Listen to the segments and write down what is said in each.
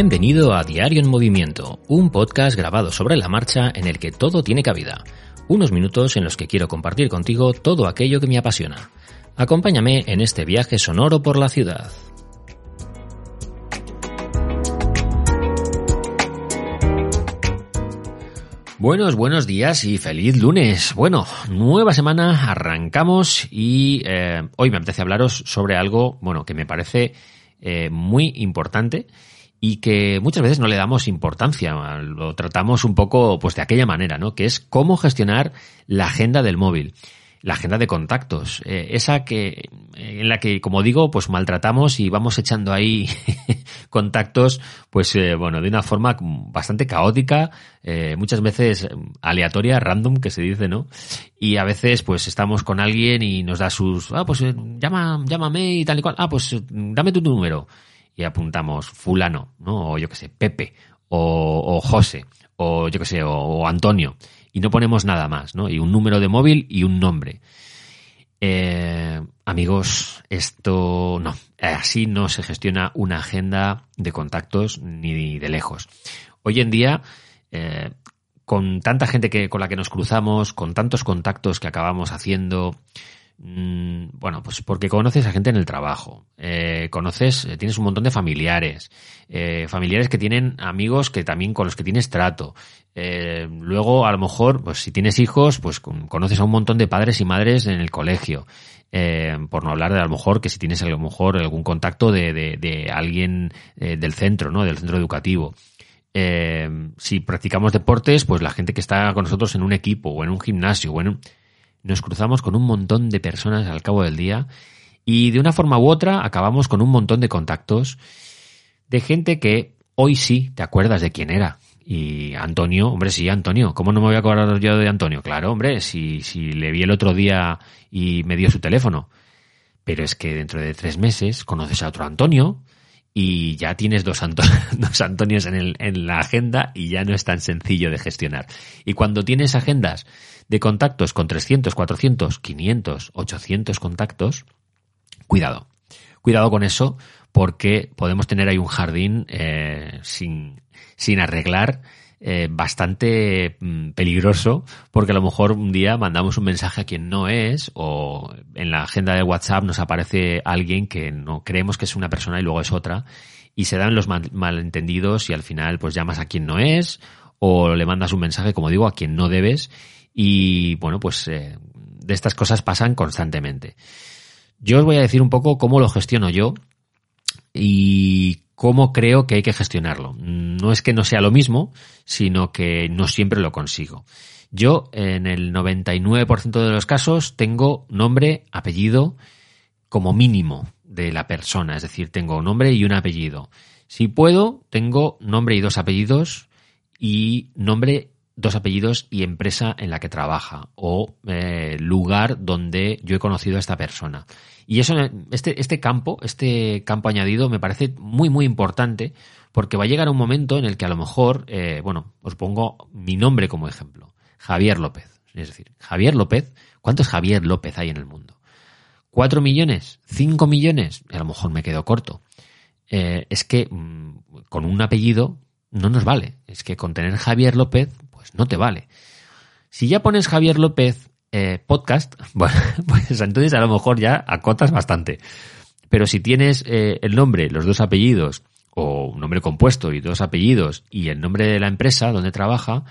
Bienvenido a Diario en Movimiento, un podcast grabado sobre la marcha en el que todo tiene cabida. Unos minutos en los que quiero compartir contigo todo aquello que me apasiona. Acompáñame en este viaje sonoro por la ciudad. Buenos, buenos días y feliz lunes. Bueno, nueva semana, arrancamos y eh, hoy me apetece hablaros sobre algo, bueno, que me parece eh, muy importante y que muchas veces no le damos importancia, lo tratamos un poco pues de aquella manera, ¿no? Que es cómo gestionar la agenda del móvil, la agenda de contactos, eh, esa que en la que como digo, pues maltratamos y vamos echando ahí contactos pues eh, bueno, de una forma bastante caótica, eh, muchas veces aleatoria, random que se dice, ¿no? Y a veces pues estamos con alguien y nos da sus, ah, pues llama, llámame y tal y cual, ah, pues dame tu número y apuntamos fulano, ¿no? O yo que sé, Pepe, o, José, o yo que sé, o, Antonio, y no ponemos nada más, ¿no? Y un número de móvil y un nombre. Eh, amigos, esto no, así no se gestiona una agenda de contactos ni de lejos. Hoy en día, eh, con tanta gente que, con la que nos cruzamos, con tantos contactos que acabamos haciendo, bueno, pues porque conoces a gente en el trabajo, eh, conoces, eh, tienes un montón de familiares, eh, familiares que tienen amigos que también con los que tienes trato. luego, a lo mejor, pues si tienes hijos, pues conoces a un montón de padres y madres en el colegio. por no hablar de a lo mejor que si tienes a lo mejor algún contacto de, de, alguien del centro, ¿no? Del centro educativo. si practicamos deportes, pues la gente que está con nosotros en un equipo o en un gimnasio o nos cruzamos con un montón de personas al cabo del día y de una forma u otra acabamos con un montón de contactos de gente que hoy sí te acuerdas de quién era. Y Antonio, hombre, sí, Antonio, ¿cómo no me voy a acordar yo de Antonio? Claro, hombre, si, si le vi el otro día y me dio su teléfono. Pero es que dentro de tres meses conoces a otro Antonio y ya tienes dos, dos Antonios en, el, en la agenda y ya no es tan sencillo de gestionar. Y cuando tienes agendas de contactos con 300, 400, 500, 800 contactos, cuidado. Cuidado con eso porque podemos tener ahí un jardín eh, sin, sin arreglar eh, bastante mm, peligroso porque a lo mejor un día mandamos un mensaje a quien no es o en la agenda de WhatsApp nos aparece alguien que no creemos que es una persona y luego es otra y se dan los malentendidos y al final pues llamas a quien no es o le mandas un mensaje como digo a quien no debes y bueno, pues eh, de estas cosas pasan constantemente. Yo os voy a decir un poco cómo lo gestiono yo y cómo creo que hay que gestionarlo. No es que no sea lo mismo, sino que no siempre lo consigo. Yo, en el 99% de los casos, tengo nombre, apellido, como mínimo de la persona. Es decir, tengo nombre y un apellido. Si puedo, tengo nombre y dos apellidos y nombre dos apellidos y empresa en la que trabaja o eh, lugar donde yo he conocido a esta persona. Y eso, este, este campo, este campo añadido me parece muy, muy importante porque va a llegar un momento en el que a lo mejor, eh, bueno, os pongo mi nombre como ejemplo, Javier López. Es decir, Javier López, ¿cuántos Javier López hay en el mundo? ¿Cuatro millones? ¿Cinco millones? A lo mejor me quedo corto. Eh, es que mm, con un apellido no nos vale. Es que con tener Javier López pues no te vale. Si ya pones Javier López eh, podcast, bueno, pues entonces a lo mejor ya acotas bastante. Pero si tienes eh, el nombre, los dos apellidos, o un nombre compuesto y dos apellidos, y el nombre de la empresa donde trabaja,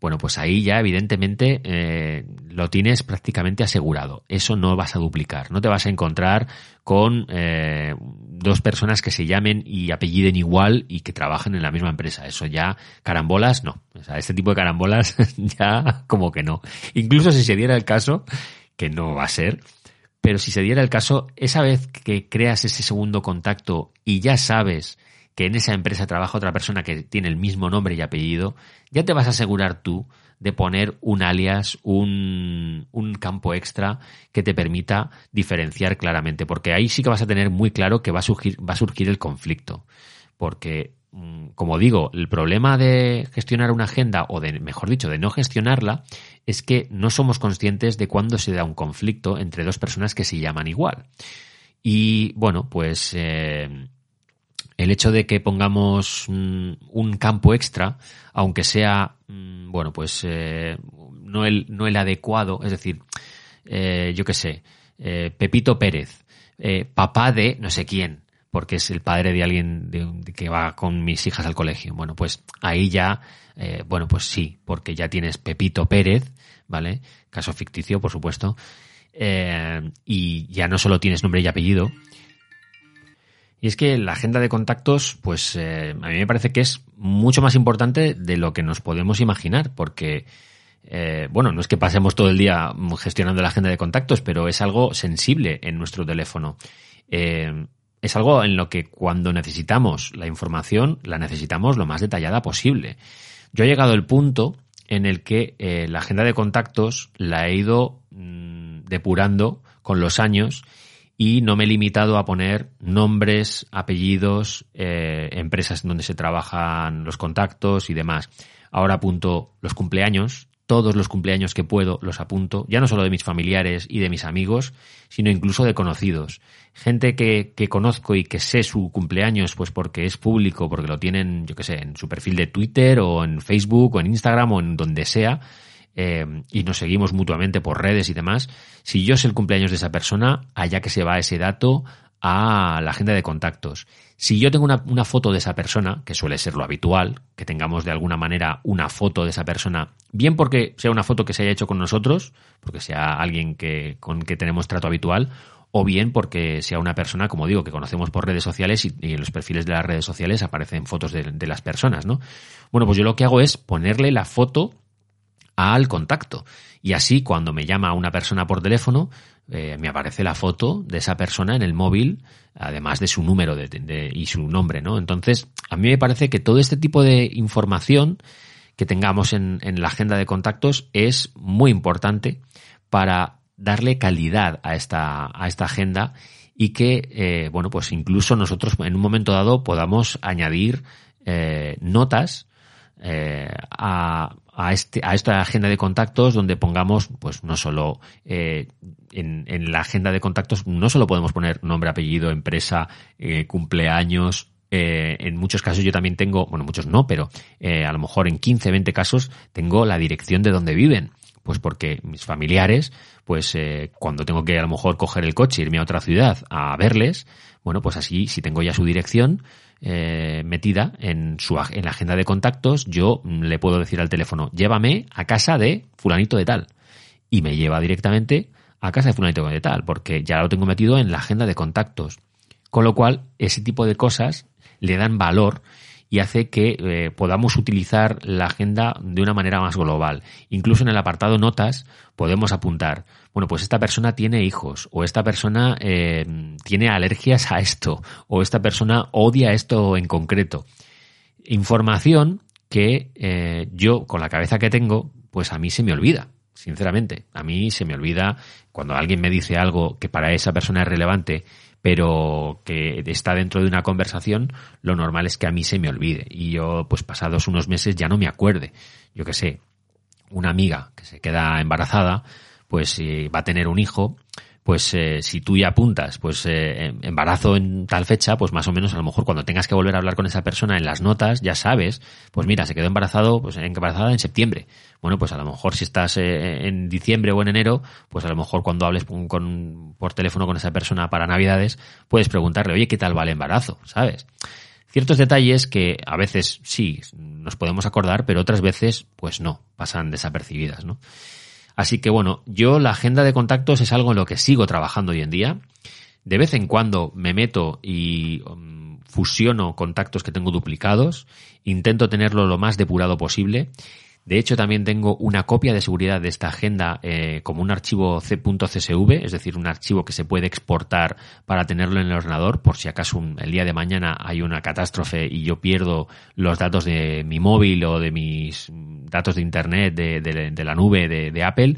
bueno, pues ahí ya evidentemente eh, lo tienes prácticamente asegurado. Eso no vas a duplicar. No te vas a encontrar con eh, dos personas que se llamen y apelliden igual y que trabajen en la misma empresa. Eso ya, carambolas, no. O sea, este tipo de carambolas ya como que no. Incluso si se diera el caso, que no va a ser, pero si se diera el caso, esa vez que creas ese segundo contacto y ya sabes que en esa empresa trabaja otra persona que tiene el mismo nombre y apellido, ya te vas a asegurar tú de poner un alias, un, un, campo extra que te permita diferenciar claramente, porque ahí sí que vas a tener muy claro que va a surgir, va a surgir el conflicto. Porque, mm, como digo, el problema de gestionar una agenda, o de, mejor dicho, de no gestionarla, es que no somos conscientes de cuándo se da un conflicto entre dos personas que se llaman igual. Y bueno, pues eh, el hecho de que pongamos mm, un campo extra, aunque sea, mm, bueno, pues eh, no, el, no el adecuado, es decir, eh, yo qué sé, eh, Pepito Pérez, papá de no sé quién, porque es el padre de alguien que va con mis hijas al colegio. Bueno, pues ahí ya, bueno, pues sí, porque ya tienes Pepito Pérez, ¿vale? Caso ficticio, por supuesto. y ya no solo tienes nombre y apellido, y es que la agenda de contactos, pues eh, a mí me parece que es mucho más importante de lo que nos podemos imaginar, porque, eh, bueno, no es que pasemos todo el día gestionando la agenda de contactos, pero es algo sensible en nuestro teléfono. Eh, es algo en lo que cuando necesitamos la información, la necesitamos lo más detallada posible. Yo he llegado al punto en el que la agenda de contactos la he ido mm, depurando con los años y no me he limitado a poner nombres, apellidos, eh, empresas en donde se trabajan los contactos y demás. Ahora apunto los cumpleaños, todos los cumpleaños que puedo los apunto, ya no solo de mis familiares y de mis amigos, sino incluso de conocidos. Gente que, que conozco y que sé su cumpleaños, pues porque es público, porque lo tienen, yo qué sé, en su perfil de Twitter o en Facebook o en Instagram o en donde sea, eh, y nos seguimos mutuamente por redes y demás, si yo sé el cumpleaños de esa persona, allá que se va ese dato a la agenda de contactos. Si yo tengo una, una, foto de esa persona, que suele ser lo habitual, que tengamos de alguna manera una foto de esa persona, bien porque sea una foto que se haya hecho con nosotros, porque sea alguien que, con que tenemos trato habitual, o bien porque sea una persona, como digo, que conocemos por redes sociales y, en los perfiles de las redes sociales aparecen fotos de, de, las personas, ¿no? Bueno, pues yo lo que hago es ponerle la foto al contacto. Y así, cuando me llama una persona por teléfono, eh, me aparece la foto de esa persona en el móvil, además de su número de, y su nombre, ¿no? Entonces, a mí me parece que todo este tipo de información que tengamos en, la agenda de contactos es muy importante para darle calidad a esta, a esta agenda y que, eh, bueno, pues incluso nosotros en un momento dado podamos añadir eh, notas a, a, este, a esta agenda de contactos donde pongamos, pues no solo eh, en, en, la agenda de contactos, no solo podemos poner nombre, apellido, empresa, eh, cumpleaños. Eh, en muchos casos yo también tengo, bueno, muchos no, pero eh, a lo mejor en 15, 20 casos tengo la dirección de donde viven. Pues porque mis familiares, pues eh, cuando tengo que a lo mejor coger el coche, irme a otra ciudad a verles, bueno, pues así, si tengo ya su dirección, eh, metida en, su, en la agenda de contactos, yo le puedo decir al teléfono, llévame a casa de fulanito de tal. Y me lleva directamente a casa de fulanito de tal, porque ya lo tengo metido en la agenda de contactos. Con lo cual, ese tipo de cosas le dan valor y hace que eh, podamos utilizar la agenda de una manera más global. Incluso en el apartado notas podemos apuntar, bueno, pues esta persona tiene hijos, o esta persona eh, tiene alergias a esto, o esta persona odia esto en concreto. Información que eh, yo, con la cabeza que tengo, pues a mí se me olvida sinceramente. A mí se me olvida cuando alguien me dice algo que para esa persona es relevante pero que está dentro de una conversación, lo normal es que a mí se me olvide y yo, pues pasados unos meses ya no me acuerde. Yo que sé, una amiga que se queda embarazada, pues eh, va a tener un hijo, pues eh, si tú ya apuntas, pues eh, em, embarazo en tal fecha, pues más o menos a lo mejor cuando tengas que volver a hablar con esa persona en las notas, ya sabes, pues mira, se quedó embarazado, pues embarazada en septiembre. Bueno, pues a lo mejor si estás eh, en diciembre o en enero, pues a lo mejor cuando hables con, por teléfono con esa persona para Navidades, puedes preguntarle, oye, ¿qué tal va el embarazo? ¿Sabes? Ciertos detalles que a veces sí nos podemos acordar, pero otras veces, pues no, pasan desapercibidas, ¿no? Así que bueno, yo la agenda de contactos es algo en lo que sigo trabajando hoy en día. De vez en cuando me meto y um, fusiono contactos que tengo duplicados, intento tenerlo lo más depurado posible de hecho, también tengo una copia de seguridad de esta agenda eh, como un archivo C.csv, es decir, un archivo que se puede exportar para tenerlo en el ordenador por si acaso el día de mañana hay una catástrofe y yo pierdo los datos de mi móvil o de mis datos de Internet de, de, la nube de Apple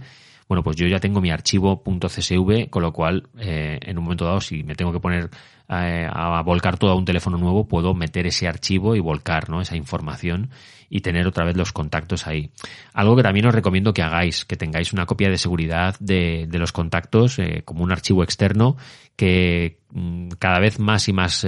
bueno, pues yo ya tengo mi archivo .csv, con lo cual, eh, en un momento dado, si me tengo que poner eh, a volcar todo a un teléfono nuevo, puedo meter ese archivo y volcar, ¿no? Esa información y tener otra vez los contactos ahí. Algo que también os recomiendo que hagáis, que tengáis una copia de seguridad de, de los contactos eh, como un archivo externo que, mm, cada vez más y más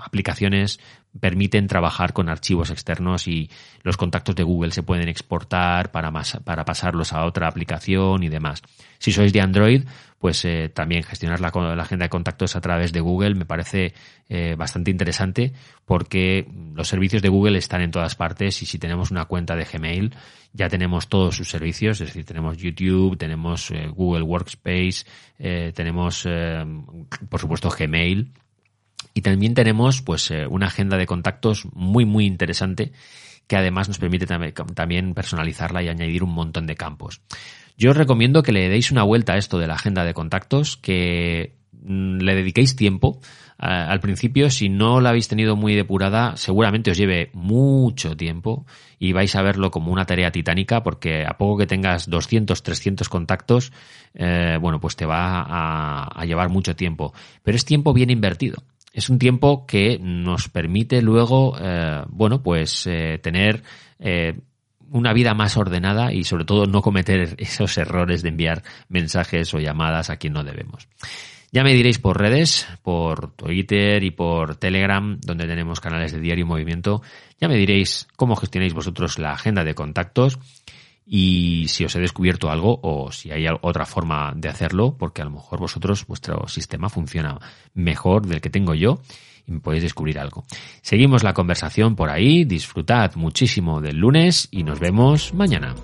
aplicaciones permiten trabajar con archivos externos y los contactos de Google se pueden exportar para, para pasarlos a otra aplicación y demás. Si sois de Android, pues eh, también gestionar la, agenda de contactos a través de Google me parece eh, bastante interesante porque los servicios de Google están en todas partes y si tenemos una cuenta de Gmail ya tenemos todos sus servicios, es decir, tenemos YouTube, tenemos eh, Google Workspace, tenemos por supuesto Gmail y también tenemos pues eh, una agenda de contactos muy muy interesante que además nos permite también personalizarla y añadir un montón de campos. Yo os recomiendo que le deis una vuelta a esto de la agenda de contactos, que mm, le dediquéis tiempo. al principio, si no la habéis tenido muy depurada, seguramente os lleve mucho tiempo y vais a verlo como una tarea titánica porque a poco que tengas 200, 300 contactos, eh, bueno, pues te va a llevar mucho tiempo. Pero es tiempo bien invertido es un tiempo que nos permite luego, eh, bueno, pues eh, tener eh, una vida más ordenada y sobre todo no cometer esos errores de enviar mensajes o llamadas a quien no debemos. Ya me diréis por redes, por Twitter y por Telegram, donde tenemos canales de diario y movimiento, ya me diréis cómo gestionáis vosotros la agenda de contactos y si os he descubierto algo o si hay otra forma de hacerlo, porque a lo mejor vosotros, vuestro sistema funciona mejor del que tengo yo y me podéis descubrir algo. Seguimos la conversación por ahí, disfrutad muchísimo del lunes y nos vemos mañana.